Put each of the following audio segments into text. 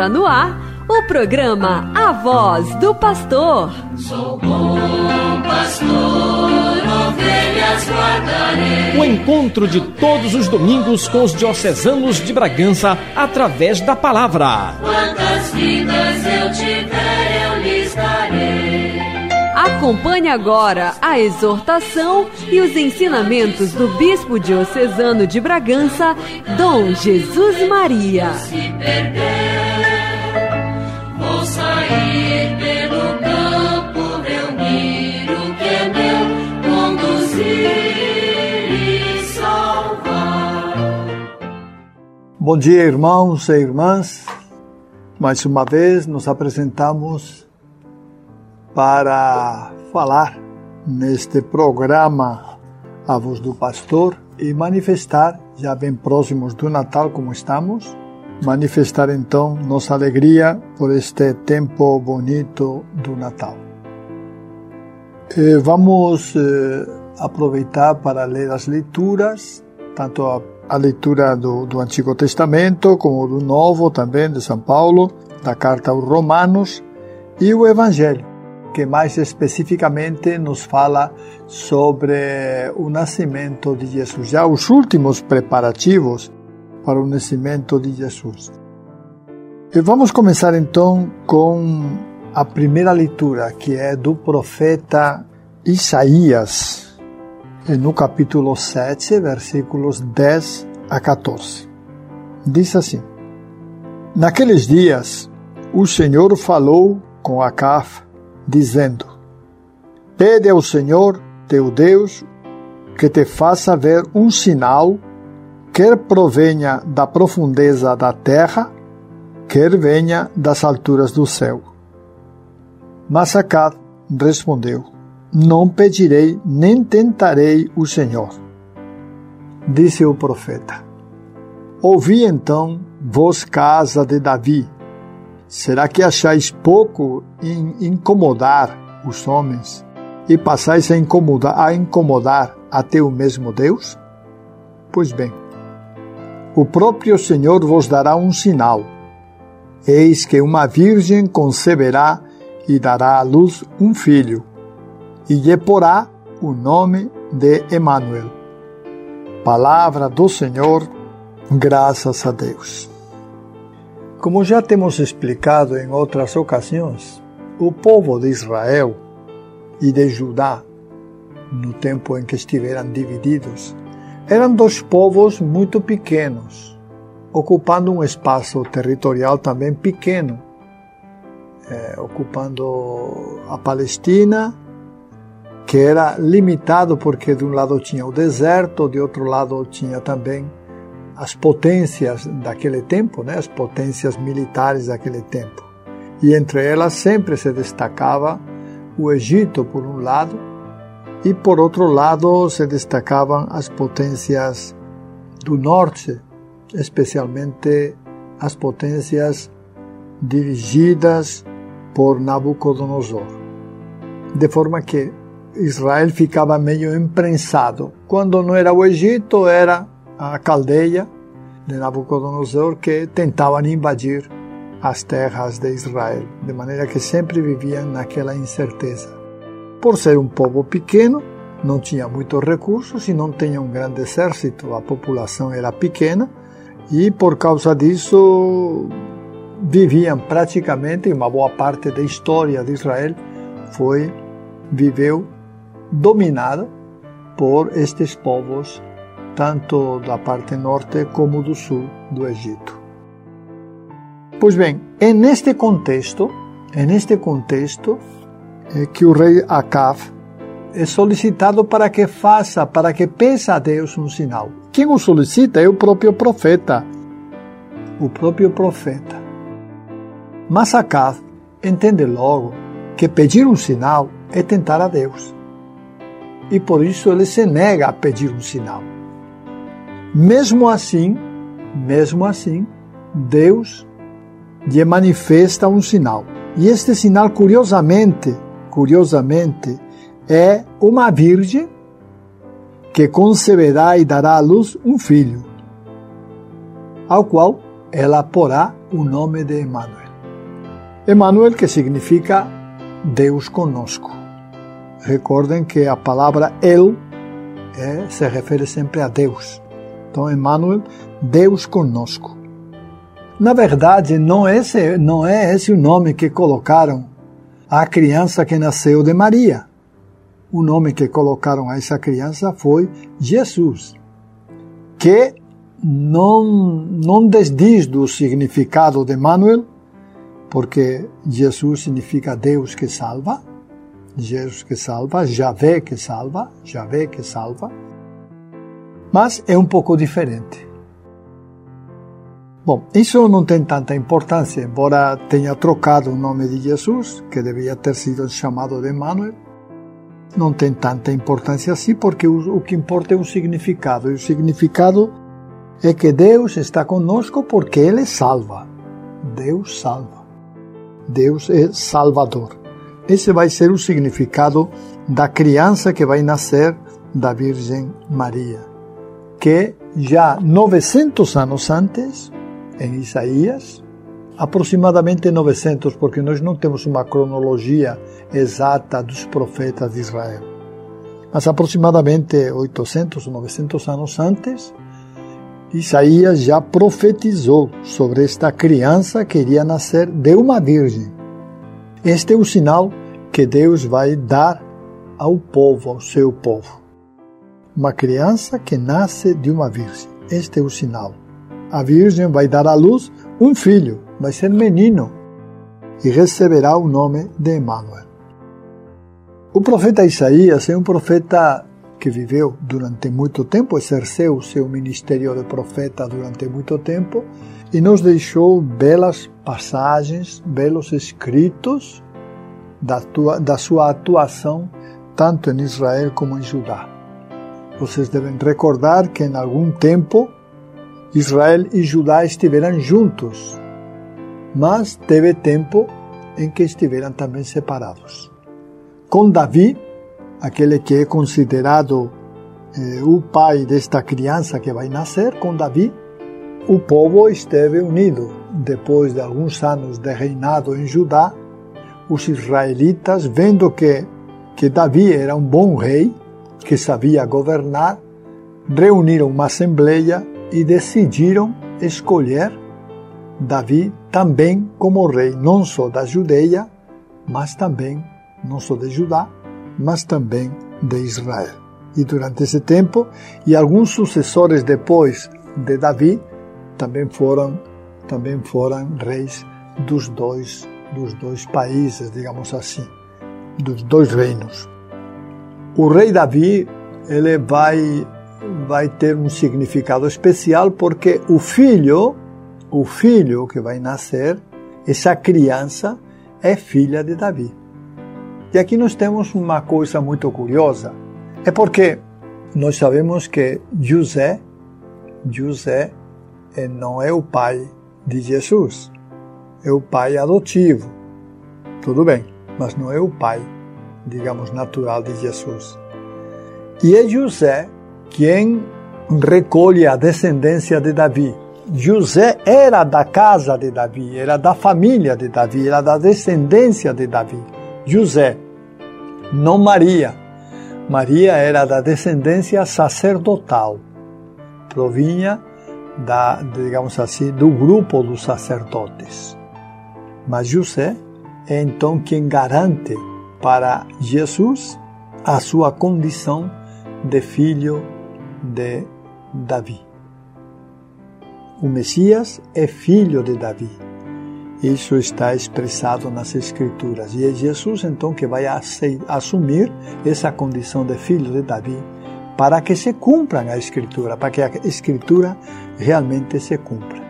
Entra no ar o programa A Voz do Pastor. Sou bom pastor, ovelhas guardarei. O encontro de todos os domingos com os diocesanos de Bragança através da palavra. Quantas vidas eu tiver, eu lhes darei. Acompanhe agora a exortação e os ensinamentos do Bispo Diocesano de Bragança, Dom Jesus Maria. Se perder, Bom dia, irmãos e irmãs. Mais uma vez nos apresentamos para falar neste programa A Voz do Pastor e manifestar, já bem próximos do Natal como estamos, manifestar então nossa alegria por este tempo bonito do Natal. E vamos eh, aproveitar para ler as leituras, tanto a, a leitura do, do Antigo Testamento como do Novo também, de São Paulo, da carta aos Romanos, e o Evangelho que mais especificamente nos fala sobre o nascimento de Jesus, já os últimos preparativos para o nascimento de Jesus. E vamos começar então com a primeira leitura, que é do profeta Isaías, no capítulo 7, versículos 10 a 14. Diz assim: Naqueles dias, o Senhor falou com Acaf, dizendo: Pede ao Senhor teu Deus que te faça ver um sinal, quer provenha da profundeza da terra, quer venha das alturas do céu. Mas Acab respondeu: Não pedirei nem tentarei o Senhor. Disse o profeta: Ouvi então, vós casa de Davi, Será que achais pouco em incomodar os homens e passais a incomodar, a incomodar até o mesmo Deus? Pois bem, o próprio Senhor vos dará um sinal. Eis que uma virgem conceberá e dará à luz um filho, e lhe porá o nome de Emanuel. Palavra do Senhor, graças a Deus. Como já temos explicado em outras ocasiões, o povo de Israel e de Judá, no tempo em que estiveram divididos, eram dois povos muito pequenos, ocupando um espaço territorial também pequeno, é, ocupando a Palestina, que era limitado porque de um lado tinha o deserto, de outro lado tinha também as potências daquele tempo, né, as potências militares daquele tempo. E entre elas sempre se destacava o Egito, por um lado, e por outro lado se destacavam as potências do norte, especialmente as potências dirigidas por Nabucodonosor. De forma que Israel ficava meio imprensado. Quando não era o Egito, era a caldeia de Nabucodonosor que tentavam invadir as terras de Israel, de maneira que sempre viviam naquela incerteza. Por ser um povo pequeno, não tinha muitos recursos e não tinha um grande exército, a população era pequena e por causa disso viviam praticamente, uma boa parte da história de Israel foi, viveu dominada por estes povos tanto da parte norte como do sul do Egito. Pois bem, é neste contexto, é neste contexto é que o rei Acav é solicitado para que faça, para que peça a Deus um sinal. Quem o solicita é o próprio profeta. O próprio profeta. Mas Acav entende logo que pedir um sinal é tentar a Deus. E por isso ele se nega a pedir um sinal. Mesmo assim, mesmo assim, Deus lhe manifesta um sinal. E este sinal, curiosamente, curiosamente, é uma virgem que conceberá e dará à luz um filho, ao qual ela porá o nome de Emmanuel. Emmanuel que significa Deus conosco. Recordem que a palavra El é, se refere sempre a Deus. Então, Emmanuel, Deus conosco. Na verdade, não, esse, não é esse o nome que colocaram à criança que nasceu de Maria. O nome que colocaram a essa criança foi Jesus, que não, não desdiz do significado de Emmanuel, porque Jesus significa Deus que salva, Jesus que salva, Javé que salva, Javé que salva, mas é um pouco diferente. Bom, isso não tem tanta importância, embora tenha trocado o nome de Jesus, que devia ter sido chamado de Emmanuel, não tem tanta importância assim, porque o, o que importa é o significado, e o significado é que Deus está conosco porque Ele salva. Deus salva. Deus é Salvador. Esse vai ser o significado da criança que vai nascer da Virgem Maria, que já 900 anos antes, em Isaías, aproximadamente 900, porque nós não temos uma cronologia exata dos profetas de Israel, mas aproximadamente 800 ou 900 anos antes, Isaías já profetizou sobre esta criança que iria nascer de uma virgem. Este é o sinal que Deus vai dar ao povo, ao seu povo. Uma criança que nasce de uma virgem. Este é o sinal. A virgem vai dar à luz um filho, vai ser menino, e receberá o nome de Emmanuel. O profeta Isaías é um profeta que viveu durante muito tempo, exerceu seu ministério de profeta durante muito tempo e nos deixou belas passagens, belos escritos da, tua, da sua atuação tanto em Israel como em Judá. Vocês devem recordar que em algum tempo Israel e Judá estiveram juntos, mas teve tempo em que estiveram também separados. Com Davi, aquele que é considerado eh, o pai desta criança que vai nascer, com Davi, o povo esteve unido. Depois de alguns anos de reinado em Judá, os israelitas, vendo que, que Davi era um bom rei, que sabia governar, reuniram uma assembleia e decidiram escolher Davi também como rei, não só da Judeia, mas também, não só de Judá, mas também de Israel. E durante esse tempo, e alguns sucessores depois de Davi, também foram também foram reis dos dois dos dois países, digamos assim, dos dois reinos. O rei Davi, ele vai vai ter um significado especial porque o filho, o filho que vai nascer, essa criança é filha de Davi. E aqui nós temos uma coisa muito curiosa. É porque nós sabemos que José, José eh, não é o pai de Jesus, é o pai adotivo. Tudo bem, mas não é o pai, digamos, natural de Jesus. E é José quem recolhe a descendência de Davi. José era da casa de Davi, era da família de Davi, era da descendência de Davi. José, não Maria. Maria era da descendência sacerdotal, provinha da, digamos assim, do grupo dos sacerdotes. Mas José é então quem garante para Jesus a sua condição de filho de Davi. O Messias é filho de Davi isso está expressado nas Escrituras. E é Jesus então que vai assumir essa condição de filho de Davi para que se cumpra a Escritura, para que a Escritura realmente se cumpra.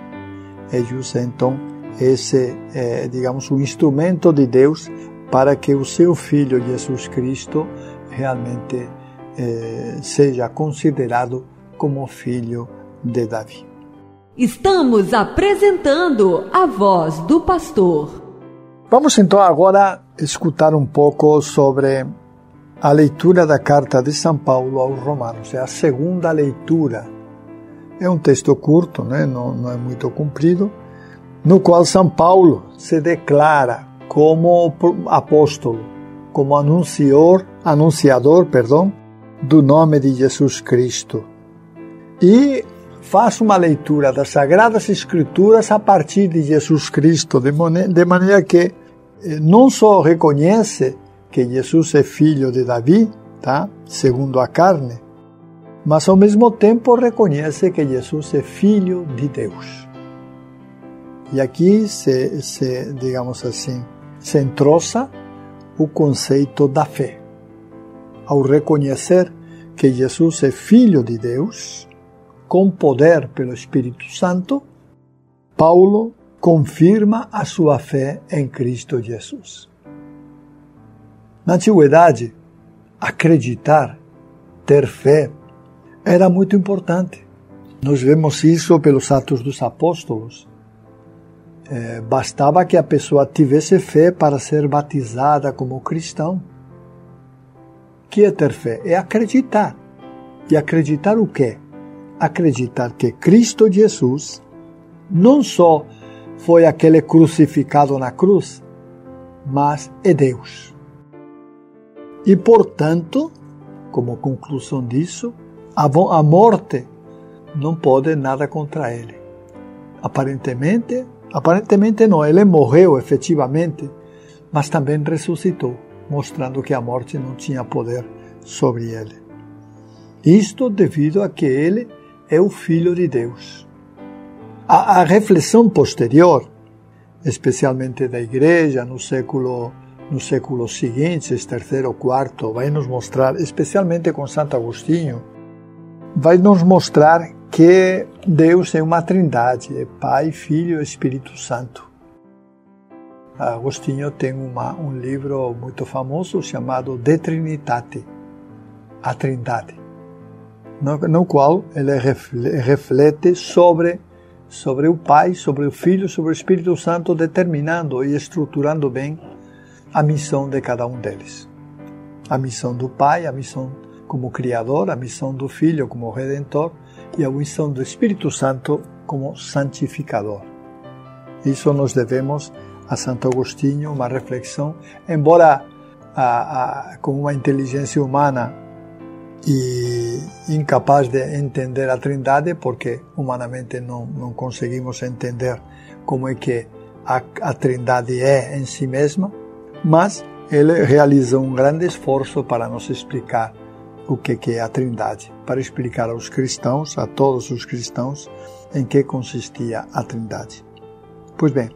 É José então esse, é, digamos, o um instrumento de Deus para que o seu filho Jesus Cristo realmente é, seja considerado como filho de Davi. Estamos apresentando a voz do pastor. Vamos então agora escutar um pouco sobre a leitura da carta de São Paulo aos Romanos. É a segunda leitura. É um texto curto, né? não, não é muito comprido, no qual São Paulo se declara como apóstolo, como anunciador, anunciador, perdão, do nome de Jesus Cristo. E faz uma leitura das Sagradas Escrituras a partir de Jesus Cristo, de maneira que eh, não só reconhece que Jesus é filho de Davi, tá? segundo a carne, mas ao mesmo tempo reconhece que Jesus é filho de Deus. E aqui se, se digamos assim, se entroça o conceito da fé. Ao reconhecer que Jesus é filho de Deus, com poder pelo Espírito Santo, Paulo confirma a sua fé em Cristo Jesus. Na antiguidade, acreditar, ter fé, era muito importante. Nós vemos isso pelos Atos dos Apóstolos. É, bastava que a pessoa tivesse fé para ser batizada como cristão. Que é ter fé? É acreditar. E acreditar o quê? Acreditar que Cristo Jesus não só foi aquele crucificado na cruz, mas é Deus. E, portanto, como conclusão disso, a morte não pode nada contra ele. Aparentemente, aparentemente não, ele morreu efetivamente, mas também ressuscitou, mostrando que a morte não tinha poder sobre ele. Isto devido a que ele é o Filho de Deus. A, a reflexão posterior, especialmente da Igreja no século nos séculos seguintes, terceiro, quarto, vai nos mostrar, especialmente com Santo Agostinho, vai nos mostrar que Deus é uma trindade, é Pai, Filho e Espírito Santo. Agostinho tem uma, um livro muito famoso chamado De Trinitate, a Trindade, no, no qual ele reflete sobre sobre o Pai, sobre o Filho, sobre o Espírito Santo, determinando e estruturando bem a missão de cada um deles. A missão do Pai, a missão como Criador, a missão do Filho como Redentor e a missão do Espírito Santo como Santificador. Isso nós devemos a Santo Agostinho, uma reflexão, embora a, a, com uma inteligência humana e incapaz de entender a Trindade, porque humanamente não, não conseguimos entender como é que a, a Trindade é em si mesma, mas ele realiza um grande esforço para nos explicar o que é a Trindade, para explicar aos cristãos, a todos os cristãos, em que consistia a Trindade. Pois bem,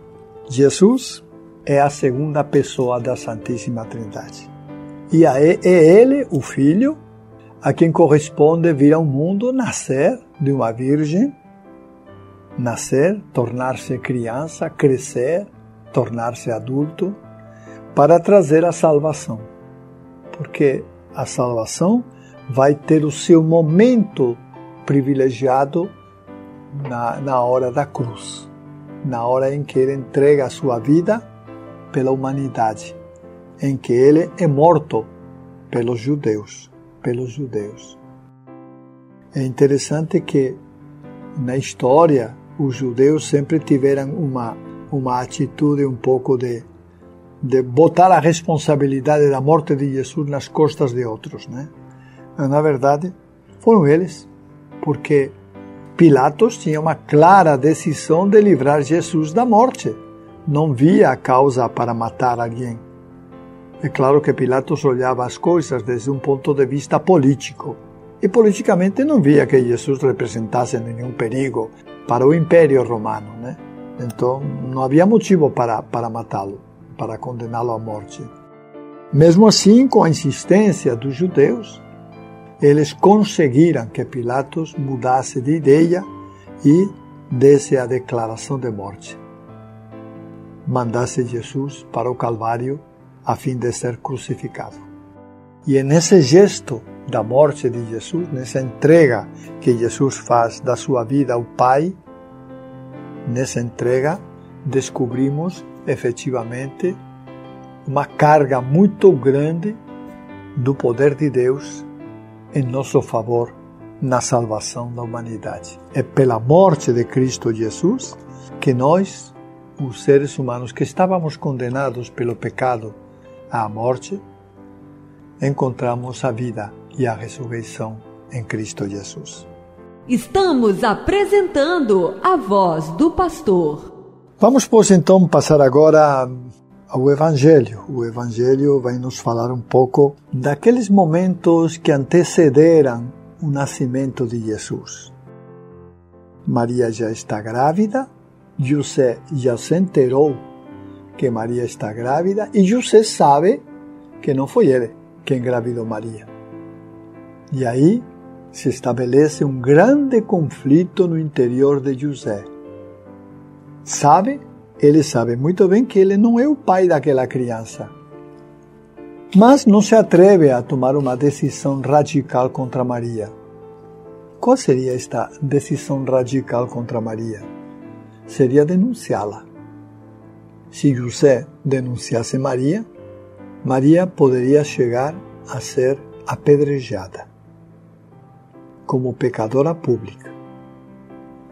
Jesus é a segunda pessoa da Santíssima Trindade. E é ele, o Filho, a quem corresponde vir ao mundo, nascer de uma virgem, nascer, tornar-se criança, crescer, tornar-se adulto, para trazer a salvação. Porque a salvação vai ter o seu momento privilegiado na, na hora da cruz, na hora em que ele entrega a sua vida pela humanidade, em que ele é morto pelos judeus, pelos judeus. É interessante que na história os judeus sempre tiveram uma uma atitude um pouco de de botar a responsabilidade da morte de Jesus nas costas de outros, né? Na verdade, foram eles, porque Pilatos tinha uma clara decisão de livrar Jesus da morte. Não via a causa para matar alguém. É claro que Pilatos olhava as coisas desde um ponto de vista político. E politicamente não via que Jesus representasse nenhum perigo para o Império Romano, né? Então não havia motivo para, para matá-lo para condená-lo à morte. Mesmo assim, com a insistência dos judeus, eles conseguiram que Pilatos mudasse de ideia e desse a declaração de morte. Mandasse Jesus para o Calvário a fim de ser crucificado. E é nesse gesto da morte de Jesus, nessa entrega que Jesus faz da sua vida ao Pai, nessa entrega descobrimos efetivamente uma carga muito grande do poder de Deus em nosso favor na salvação da humanidade. É pela morte de Cristo Jesus que nós, os seres humanos que estávamos condenados pelo pecado à morte, encontramos a vida e a ressurreição em Cristo Jesus. Estamos apresentando a voz do pastor. Vamos, pois, então passar agora ao Evangelho. O Evangelho vai nos falar um pouco daqueles momentos que antecederam o nascimento de Jesus. Maria já está grávida, José já se enterou que Maria está grávida e José sabe que não foi ele que engravidou Maria. E aí se estabelece um grande conflito no interior de José. Sabe? Ele sabe muito bem que ele não é o pai daquela criança. Mas não se atreve a tomar uma decisão radical contra Maria. Qual seria esta decisão radical contra Maria? Seria denunciá-la. Se José denunciasse Maria, Maria poderia chegar a ser apedrejada como pecadora pública.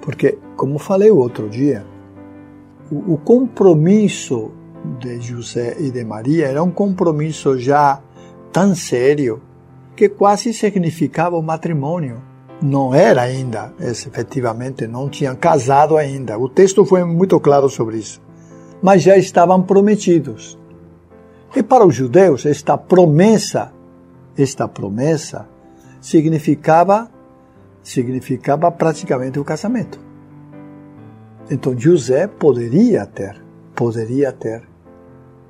Porque, como falei outro dia, o, o compromisso de José e de Maria era um compromisso já tão sério que quase significava o matrimônio. Não era ainda, efetivamente, não tinham casado ainda. O texto foi muito claro sobre isso. Mas já estavam prometidos. E para os judeus, esta promessa, esta promessa significava significava praticamente o casamento. Então José poderia ter, poderia ter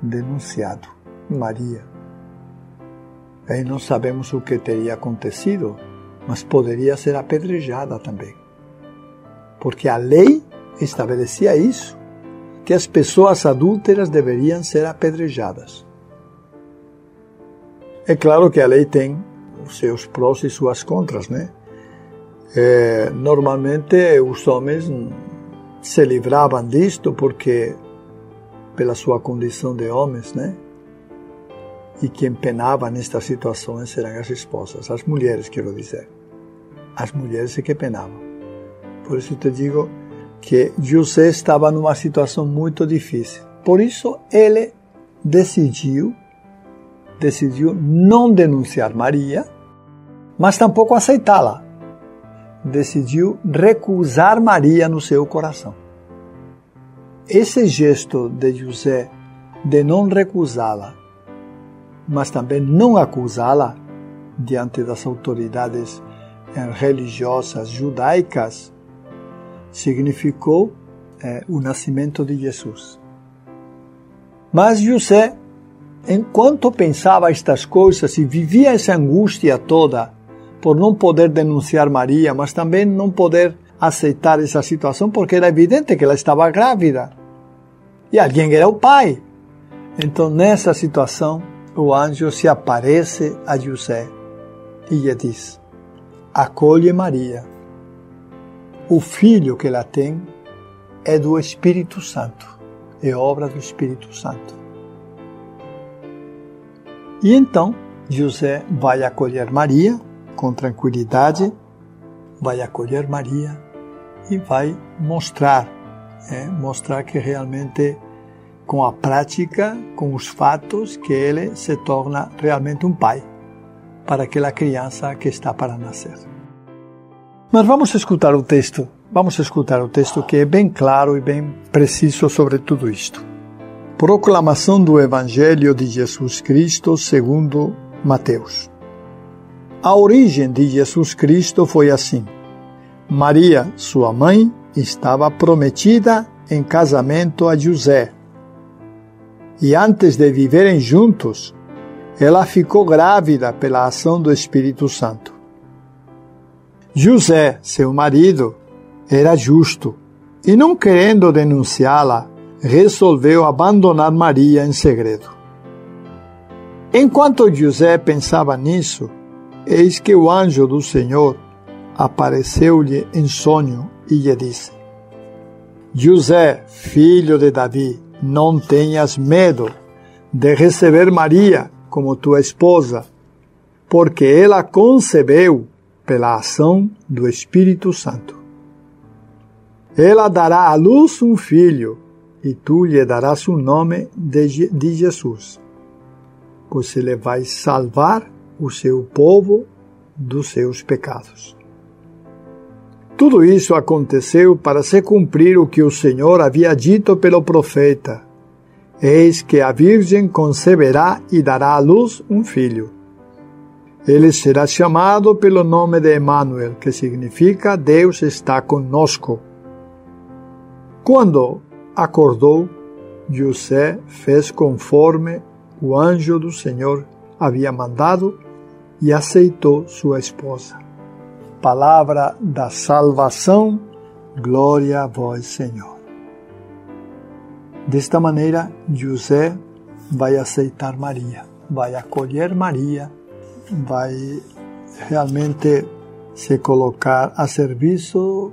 denunciado Maria. Aí não sabemos o que teria acontecido, mas poderia ser apedrejada também. Porque a lei estabelecia isso, que as pessoas adúlteras deveriam ser apedrejadas. É claro que a lei tem os seus prós e suas contras, né? É, normalmente os homens se livravam disto porque pela sua condição de homens, né? E quem penava nestas situações eram as esposas, as mulheres, quero dizer. As mulheres é que penavam. Por isso te digo que José estava numa situação muito difícil. Por isso ele decidiu decidiu não denunciar Maria, mas tampouco aceitá-la. Decidiu recusar Maria no seu coração. Esse gesto de José de não recusá-la, mas também não acusá-la diante das autoridades religiosas judaicas, significou é, o nascimento de Jesus. Mas José enquanto pensava estas coisas e vivia essa angústia toda por não poder denunciar Maria, mas também não poder aceitar essa situação porque era evidente que ela estava grávida e alguém era o pai. Então, nessa situação, o anjo se aparece a José e lhe diz: Acolhe Maria. O filho que ela tem é do Espírito Santo, é obra do Espírito Santo. E então José vai acolher Maria com tranquilidade, vai acolher Maria e vai mostrar, é, mostrar que realmente com a prática, com os fatos, que ele se torna realmente um pai para aquela criança que está para nascer. Mas vamos escutar o texto, vamos escutar o texto que é bem claro e bem preciso sobre tudo isto. Proclamação do Evangelho de Jesus Cristo segundo Mateus. A origem de Jesus Cristo foi assim. Maria, sua mãe, estava prometida em casamento a José. E antes de viverem juntos, ela ficou grávida pela ação do Espírito Santo. José, seu marido, era justo e, não querendo denunciá-la, resolveu abandonar Maria em segredo. Enquanto José pensava nisso, eis que o anjo do Senhor apareceu-lhe em sonho e lhe disse: José, filho de Davi, não tenhas medo de receber Maria como tua esposa, porque ela concebeu pela ação do Espírito Santo. Ela dará à luz um filho, e tu lhe darás o nome de, de Jesus, pois ele vai salvar o seu povo dos seus pecados. Tudo isso aconteceu para se cumprir o que o Senhor havia dito pelo profeta: Eis que a Virgem conceberá e dará à luz um filho. Ele será chamado pelo nome de Emmanuel, que significa Deus está conosco. Quando acordou, José fez conforme o anjo do Senhor havia mandado e aceitou sua esposa. Palavra da salvação, glória a vós, Senhor. Desta maneira, José vai aceitar Maria, vai acolher Maria, vai realmente se colocar a serviço,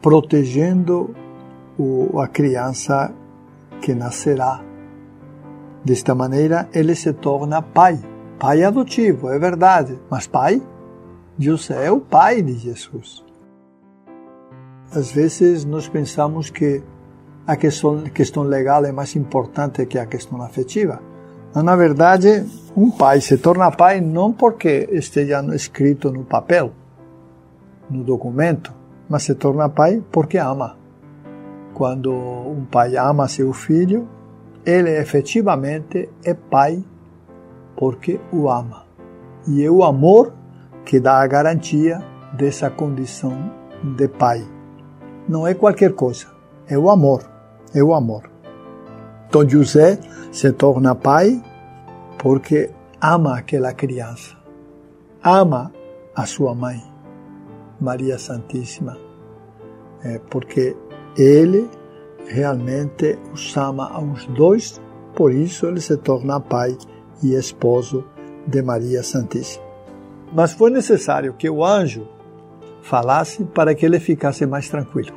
protegendo a criança que nascerá. Desta maneira, ele se torna pai Pai adotivo, é verdade, mas pai? José é o pai de Jesus. Às vezes nós pensamos que a questão, questão legal é mais importante que a questão afetiva. Mas, na verdade, um pai se torna pai não porque esteja escrito no papel, no documento, mas se torna pai porque ama. Quando um pai ama seu filho, ele efetivamente é pai porque o ama. E é o amor que dá a garantia dessa condição de pai. Não é qualquer coisa, é o amor, é o amor. Então José se torna pai porque ama aquela criança, ama a sua mãe, Maria Santíssima, é porque ele realmente os ama aos dois, por isso ele se torna pai e esposo de Maria Santíssima. Mas foi necessário que o anjo falasse para que ele ficasse mais tranquilo.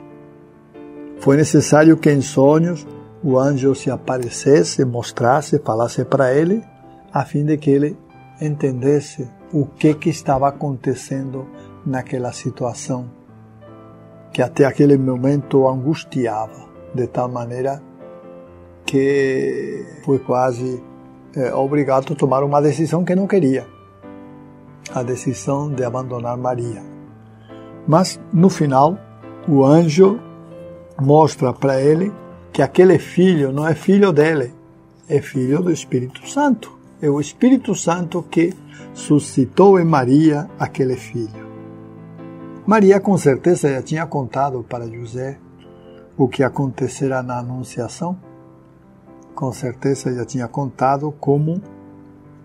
Foi necessário que em sonhos o anjo se aparecesse, mostrasse, falasse para ele, a fim de que ele entendesse o que, que estava acontecendo naquela situação, que até aquele momento angustiava, de tal maneira que foi quase é, obrigado a tomar uma decisão que não queria a decisão de abandonar Maria. Mas, no final, o anjo mostra para ele que aquele filho não é filho dele, é filho do Espírito Santo. É o Espírito Santo que suscitou em Maria aquele filho. Maria, com certeza, já tinha contado para José o que acontecerá na Anunciação com certeza já tinha contado como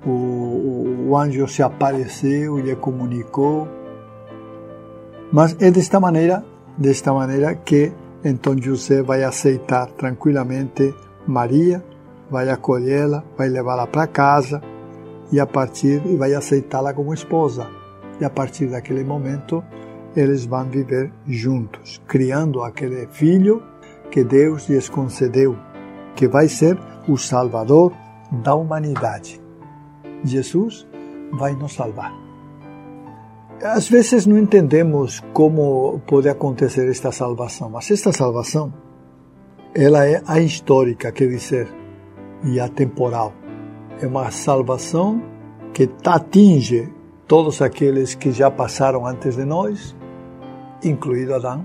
o, o, o anjo se apareceu e lhe comunicou. Mas é desta maneira, desta maneira que então José vai aceitar tranquilamente Maria, vai acolhê-la, vai levá-la para casa e a partir e vai aceitá-la como esposa. E a partir daquele momento eles vão viver juntos, criando aquele filho que Deus lhes concedeu que vai ser o Salvador da humanidade. Jesus vai nos salvar. Às vezes não entendemos como pode acontecer esta salvação, mas esta salvação ela é a histórica, quer dizer, e a temporal. É uma salvação que atinge todos aqueles que já passaram antes de nós, incluído Adão,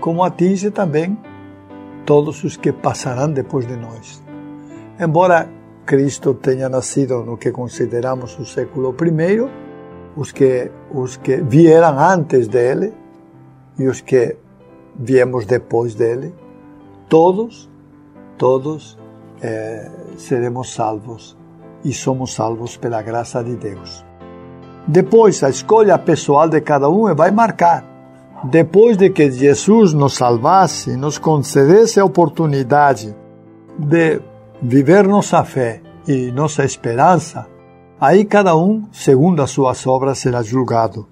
como atinge também todos os que passarão depois de nós. Embora Cristo tenha nascido no que consideramos o século I, os que, os que vieram antes dele e os que viemos depois dele, todos, todos eh, seremos salvos e somos salvos pela graça de Deus. Depois, a escolha pessoal de cada um vai marcar depois de que Jesus nos salvasse, nos concedesse a oportunidade de viver nossa fé e nossa esperança, aí cada um, segundo as suas obras, será julgado.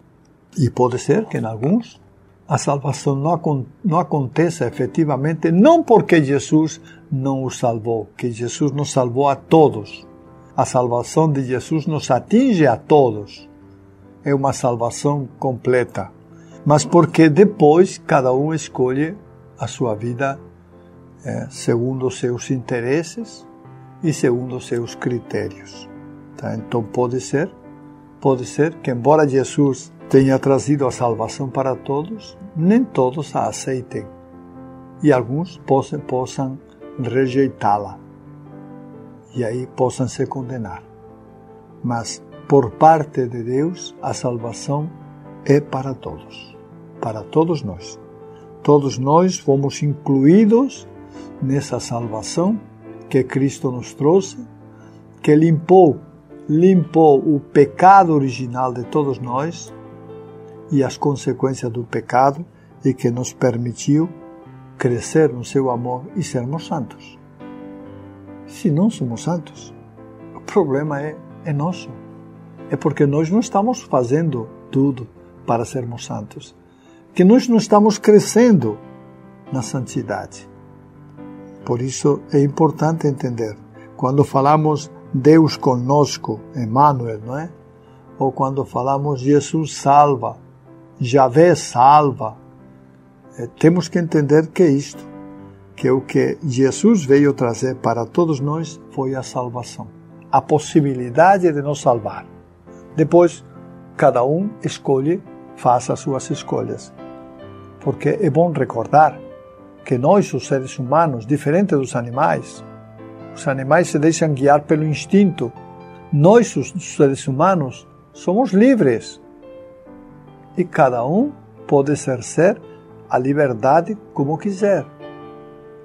E pode ser que em alguns a salvação não, não aconteça efetivamente, não porque Jesus não os salvou, que Jesus nos salvou a todos. A salvação de Jesus nos atinge a todos é uma salvação completa, mas porque depois cada um escolhe a sua vida é, segundo os seus interesses e segundo os seus critérios. Tá? Então pode ser, pode ser que embora Jesus tenha trazido a salvação para todos, nem todos a aceitem e alguns possam, possam rejeitá-la e aí possam se condenar. Mas por parte de Deus, a salvação é para todos, para todos nós. Todos nós fomos incluídos nessa salvação que Cristo nos trouxe, que limpou, limpou o pecado original de todos nós e as consequências do pecado e que nos permitiu crescer no seu amor e sermos santos. Se não somos santos, o problema é, é nosso. É porque nós não estamos fazendo tudo para sermos santos. Que nós não estamos crescendo na santidade. Por isso é importante entender. Quando falamos Deus conosco, Emmanuel, não é? Ou quando falamos Jesus salva, Javé salva, é, temos que entender que é isto, que o que Jesus veio trazer para todos nós foi a salvação, a possibilidade de nos salvar. Depois, cada um escolhe, faça as suas escolhas. Porque é bom recordar que nós, os seres humanos, diferente dos animais, os animais se deixam guiar pelo instinto. Nós, os seres humanos, somos livres. E cada um pode exercer a liberdade como quiser.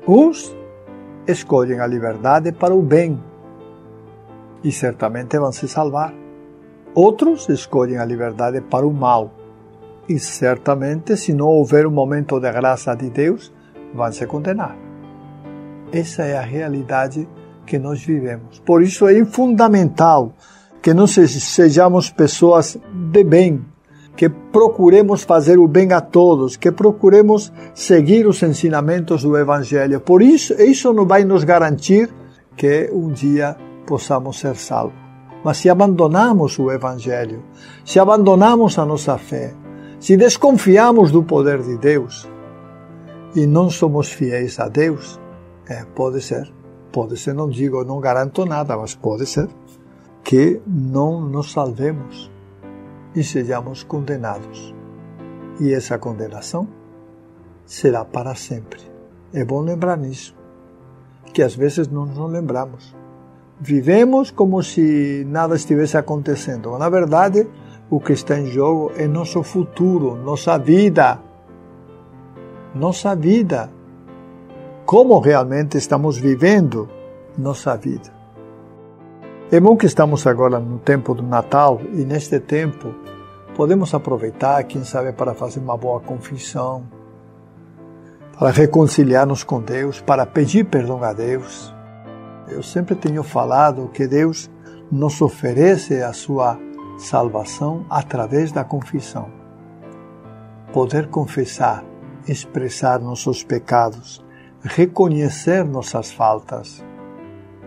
Uns escolhem a liberdade para o bem e certamente vão se salvar. Outros escolhem a liberdade para o mal e certamente, se não houver um momento de graça de Deus, vão se condenar. Essa é a realidade que nós vivemos. Por isso é fundamental que nós sejamos pessoas de bem, que procuremos fazer o bem a todos, que procuremos seguir os ensinamentos do Evangelho. Por isso, isso não vai nos garantir que um dia possamos ser salvos. Mas se abandonamos o Evangelho, se abandonamos a nossa fé, se desconfiamos do poder de Deus e não somos fiéis a Deus, é, pode ser, pode ser, não digo, não garanto nada, mas pode ser que não nos salvemos e sejamos condenados. E essa condenação será para sempre. É bom lembrar nisso, que às vezes não nos lembramos. Vivemos como se nada estivesse acontecendo. Na verdade, o que está em jogo é nosso futuro, nossa vida. Nossa vida. Como realmente estamos vivendo nossa vida. É bom que estamos agora no tempo do Natal e neste tempo podemos aproveitar, quem sabe, para fazer uma boa confissão, para reconciliar-nos com Deus, para pedir perdão a Deus. Eu sempre tenho falado que Deus nos oferece a sua salvação através da confissão. Poder confessar, expressar nossos pecados, reconhecer nossas faltas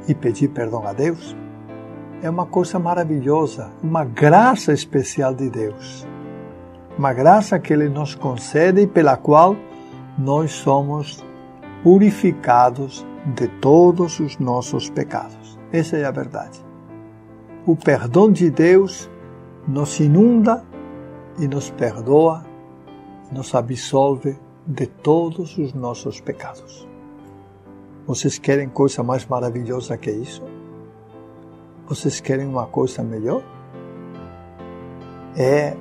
e pedir perdão a Deus é uma coisa maravilhosa, uma graça especial de Deus. Uma graça que Ele nos concede e pela qual nós somos purificados de todos os nossos pecados. Essa é a verdade. O perdão de Deus nos inunda e nos perdoa, nos absolve de todos os nossos pecados. Vocês querem coisa mais maravilhosa que isso? Vocês querem uma coisa melhor? É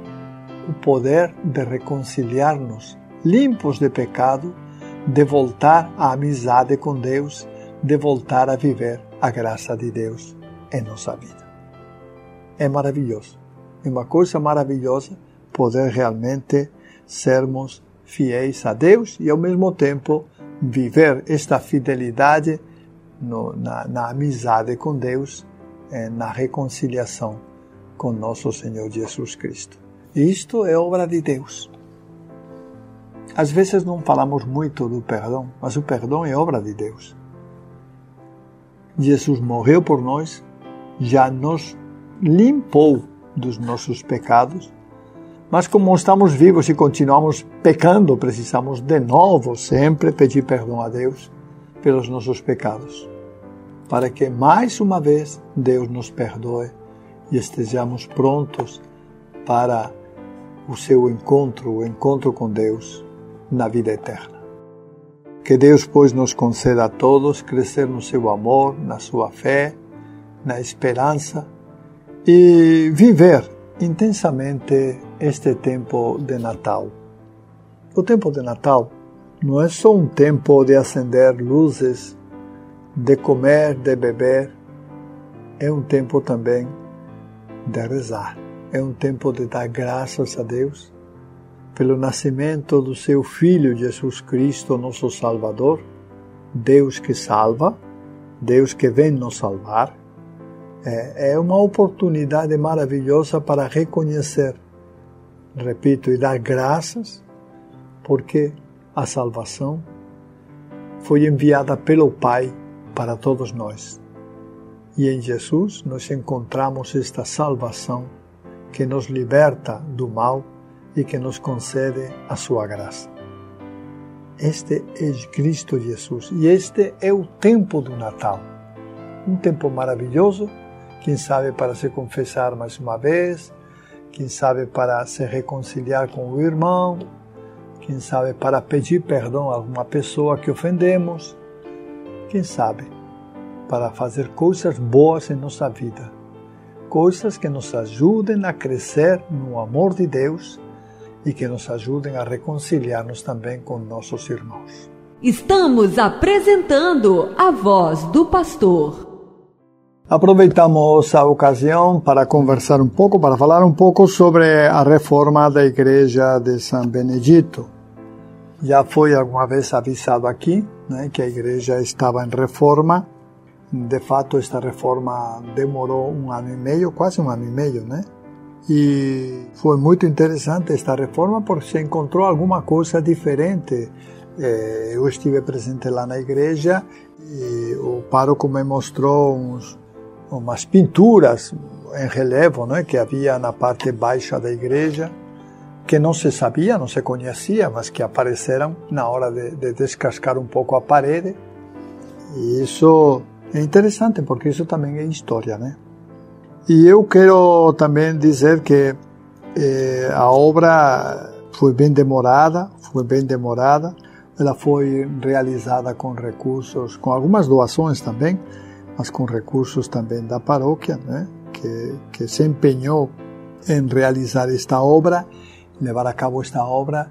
o poder de reconciliar-nos limpos de pecado, de voltar à amizade com Deus, de voltar a viver a graça de Deus em nossa vida. É maravilhoso. É uma coisa maravilhosa poder realmente sermos fiéis a Deus e ao mesmo tempo viver esta fidelidade no, na, na amizade com Deus é, na reconciliação com nosso Senhor Jesus Cristo. Isto é obra de Deus. Às vezes não falamos muito do perdão, mas o perdão é obra de Deus. Jesus morreu por nós, já nos limpou dos nossos pecados Mas como estamos vivos e continuamos pecando, precisamos de novo sempre pedir perdão a Deus pelos nossos pecados, para que mais uma vez Deus nos perdoe e estejamos prontos para o seu encontro, o encontro com Deus na vida eterna. Que Deus, pois, nos conceda a todos crescer no seu amor, na sua fé, na esperança e viver intensamente este tempo de Natal. O tempo de Natal não é só um tempo de acender luzes, de comer, de beber, é um tempo também de rezar. É um tempo de dar graças a Deus pelo nascimento do seu Filho Jesus Cristo, nosso Salvador, Deus que salva, Deus que vem nos salvar. É, é uma oportunidade maravilhosa para reconhecer repito, e dar graças, porque a salvação foi enviada pelo Pai para todos nós. E em Jesus nós encontramos esta salvação que nos liberta do mal e que nos concede a sua graça. Este é Cristo Jesus e este é o tempo do Natal. Um tempo maravilhoso, quem sabe para se confessar mais uma vez, quem sabe para se reconciliar com o irmão, quem sabe para pedir perdão a alguma pessoa que ofendemos, quem sabe para fazer coisas boas em nossa vida, coisas que nos ajudem a crescer no amor de Deus e que nos ajudem a reconciliar-nos também com nossos irmãos. Estamos apresentando a voz do pastor. Aproveitamos a ocasião para conversar um pouco, para falar um pouco sobre a reforma da Igreja de São Benedito. Já foi alguma vez avisado aqui né, que a igreja estava em reforma. De fato, esta reforma demorou um ano e meio, quase um ano e meio, né? E foi muito interessante esta reforma porque se encontrou alguma coisa diferente. Eh, eu estive presente lá na igreja e o pároco me mostrou uns umas pinturas em relevo né, que havia na parte baixa da igreja, que não se sabia, não se conhecia, mas que apareceram na hora de, de descascar um pouco a parede. E isso é interessante, porque isso também é história, né? E eu quero também dizer que eh, a obra foi bem demorada, foi bem demorada. Ela foi realizada com recursos, com algumas doações também, mas com recursos também da paróquia, né? que, que se empenhou em realizar esta obra, levar a cabo esta obra,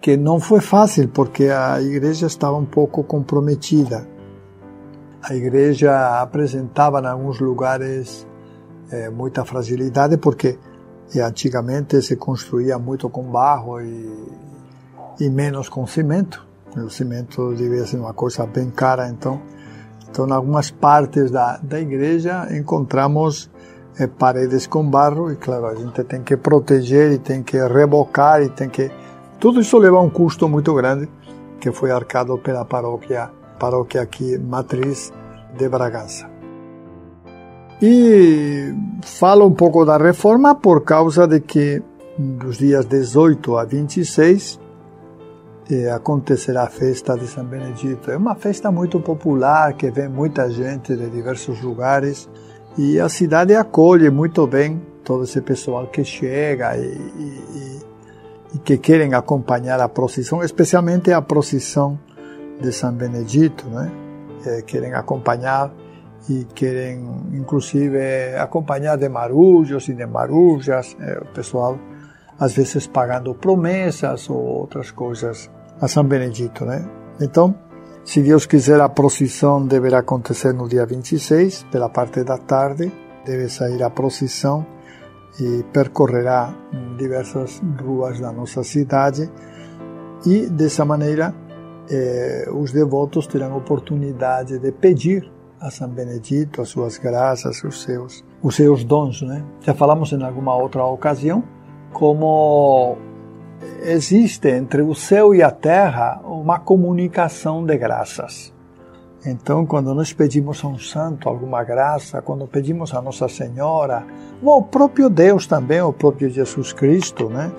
que não foi fácil, porque a igreja estava um pouco comprometida. A igreja apresentava em alguns lugares eh, muita fragilidade, porque antigamente se construía muito com barro e, e menos com cimento. O cimento devia ser uma coisa bem cara, então então, em algumas partes da, da igreja encontramos é, paredes com barro e, claro, a gente tem que proteger e tem que rebocar e tem que... Tudo isso leva a um custo muito grande que foi arcado pela paróquia, paróquia aqui, matriz de Bragança. E falo um pouco da reforma por causa de que dos dias 18 a 26 acontecerá a festa de São Benedito. É uma festa muito popular que vem muita gente de diversos lugares e a cidade acolhe muito bem todo esse pessoal que chega e, e, e que querem acompanhar a procissão, especialmente a procissão de São Benedito, né? É, querem acompanhar e querem inclusive acompanhar de marujos e de marujas, é, o pessoal às vezes pagando promessas ou outras coisas a São Benedito, né? Então, se Deus quiser, a procissão deverá acontecer no dia 26, pela parte da tarde, deve sair a procissão e percorrerá diversas ruas da nossa cidade e dessa maneira eh, os devotos terão oportunidade de pedir a São Benedito as suas graças, os seus, os seus dons, né? Já falamos em alguma outra ocasião como existe entre o céu e a terra uma comunicação de graças. Então, quando nós pedimos a um santo alguma graça, quando pedimos a Nossa Senhora, ou ao próprio Deus também, o próprio Jesus Cristo, né?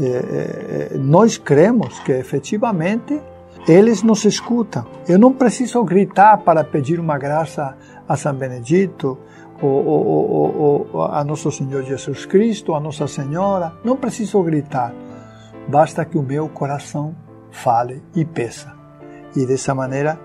É, é, nós cremos que efetivamente eles nos escutam. Eu não preciso gritar para pedir uma graça a São Benedito, ou, ou, ou, a Nosso Senhor Jesus Cristo, a Nossa Senhora. Não preciso gritar. Basta que o meu coração fale e peça. E dessa maneira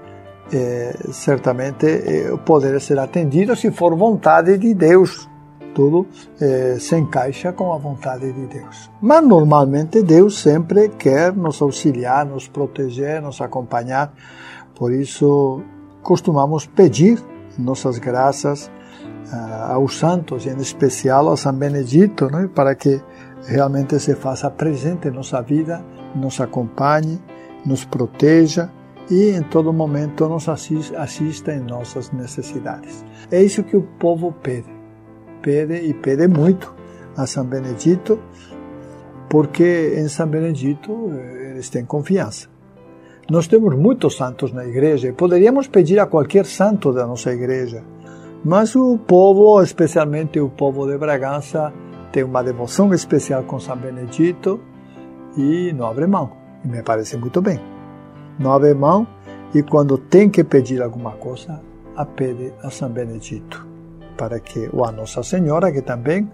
é, certamente é, poder ser atendido se for vontade de Deus. Tudo é, se encaixa com a vontade de Deus. Mas normalmente Deus sempre quer nos auxiliar, nos proteger, nos acompanhar. Por isso costumamos pedir nossas graças uh, aos santos, em especial a São Benedito, né, para que realmente se faça presente em nossa vida, nos acompanhe, nos proteja e em todo momento nos assista em nossas necessidades. É isso que o povo pede. Pede e pede muito a São Benedito, porque em São Benedito eh, eles têm confiança. Nós temos muitos santos na igreja, poderíamos pedir a qualquer santo da nossa igreja, mas o povo, especialmente o povo de Bragança, tem uma devoção especial com São Benedito e não abre mão. E me parece muito bem não abre mão e quando tem que pedir alguma coisa, a pede a São Benedito, para que, ou a Nossa Senhora, que também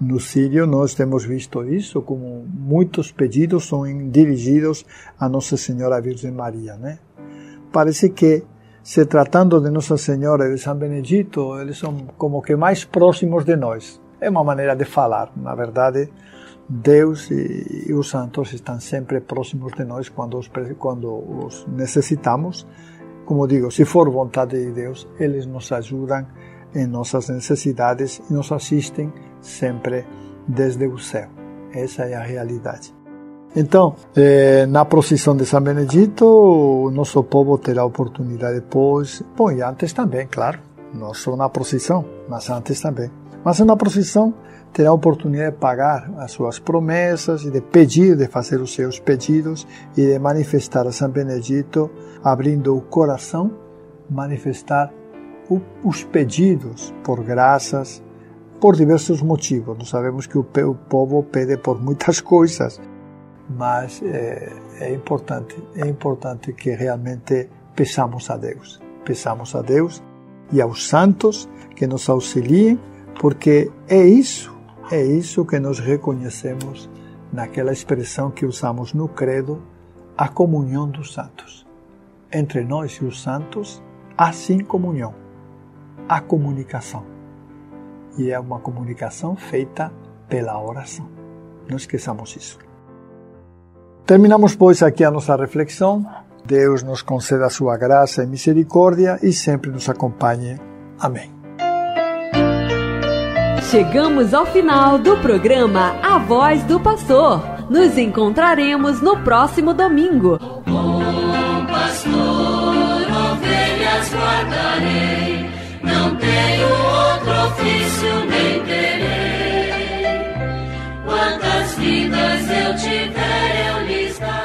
no Sírio nós temos visto isso, como muitos pedidos são dirigidos a Nossa Senhora Virgem Maria, né? Parece que, se tratando de Nossa Senhora e de São Benedito, eles são como que mais próximos de nós. É uma maneira de falar, na verdade, Deus e, e, os santos estão sempre próximos de nós quando os, quando os necessitamos. Como digo, se for vontade de Deus, eles nos ajudam em nossas necessidades e nos assistem sempre desde o céu. Essa é a realidade. Então, eh, na procissão de São Benedito, o nosso povo terá oportunidade depois, bom, e antes também, claro, não só na procissão, mas antes também. Mas na procissão terá a oportunidade de pagar as suas promessas e de pedir, de fazer os seus pedidos e de manifestar a São Benedito, abrindo o coração, manifestar o, os pedidos por graças, por diversos motivos. Nós sabemos que o, o povo pede por muitas coisas, mas é, é importante, é importante que realmente peçamos a Deus, peçamos a Deus e aos santos que nos auxiliem, porque é isso é isso que nós reconhecemos naquela expressão que usamos no Credo, a comunhão dos santos. Entre nós e os santos, há sim comunhão, há comunicação. E é uma comunicação feita pela oração. Não esqueçamos isso. Terminamos, pois, aqui a nossa reflexão. Deus nos conceda a sua graça e misericórdia e sempre nos acompanhe. Amém. Chegamos ao final do programa A Voz do Pastor. Nos encontraremos no próximo domingo. O bom pastor, ovelhas guardarei, não tenho outro ofício nem terei. Quantas vidas eu tiver, eu lhes darei.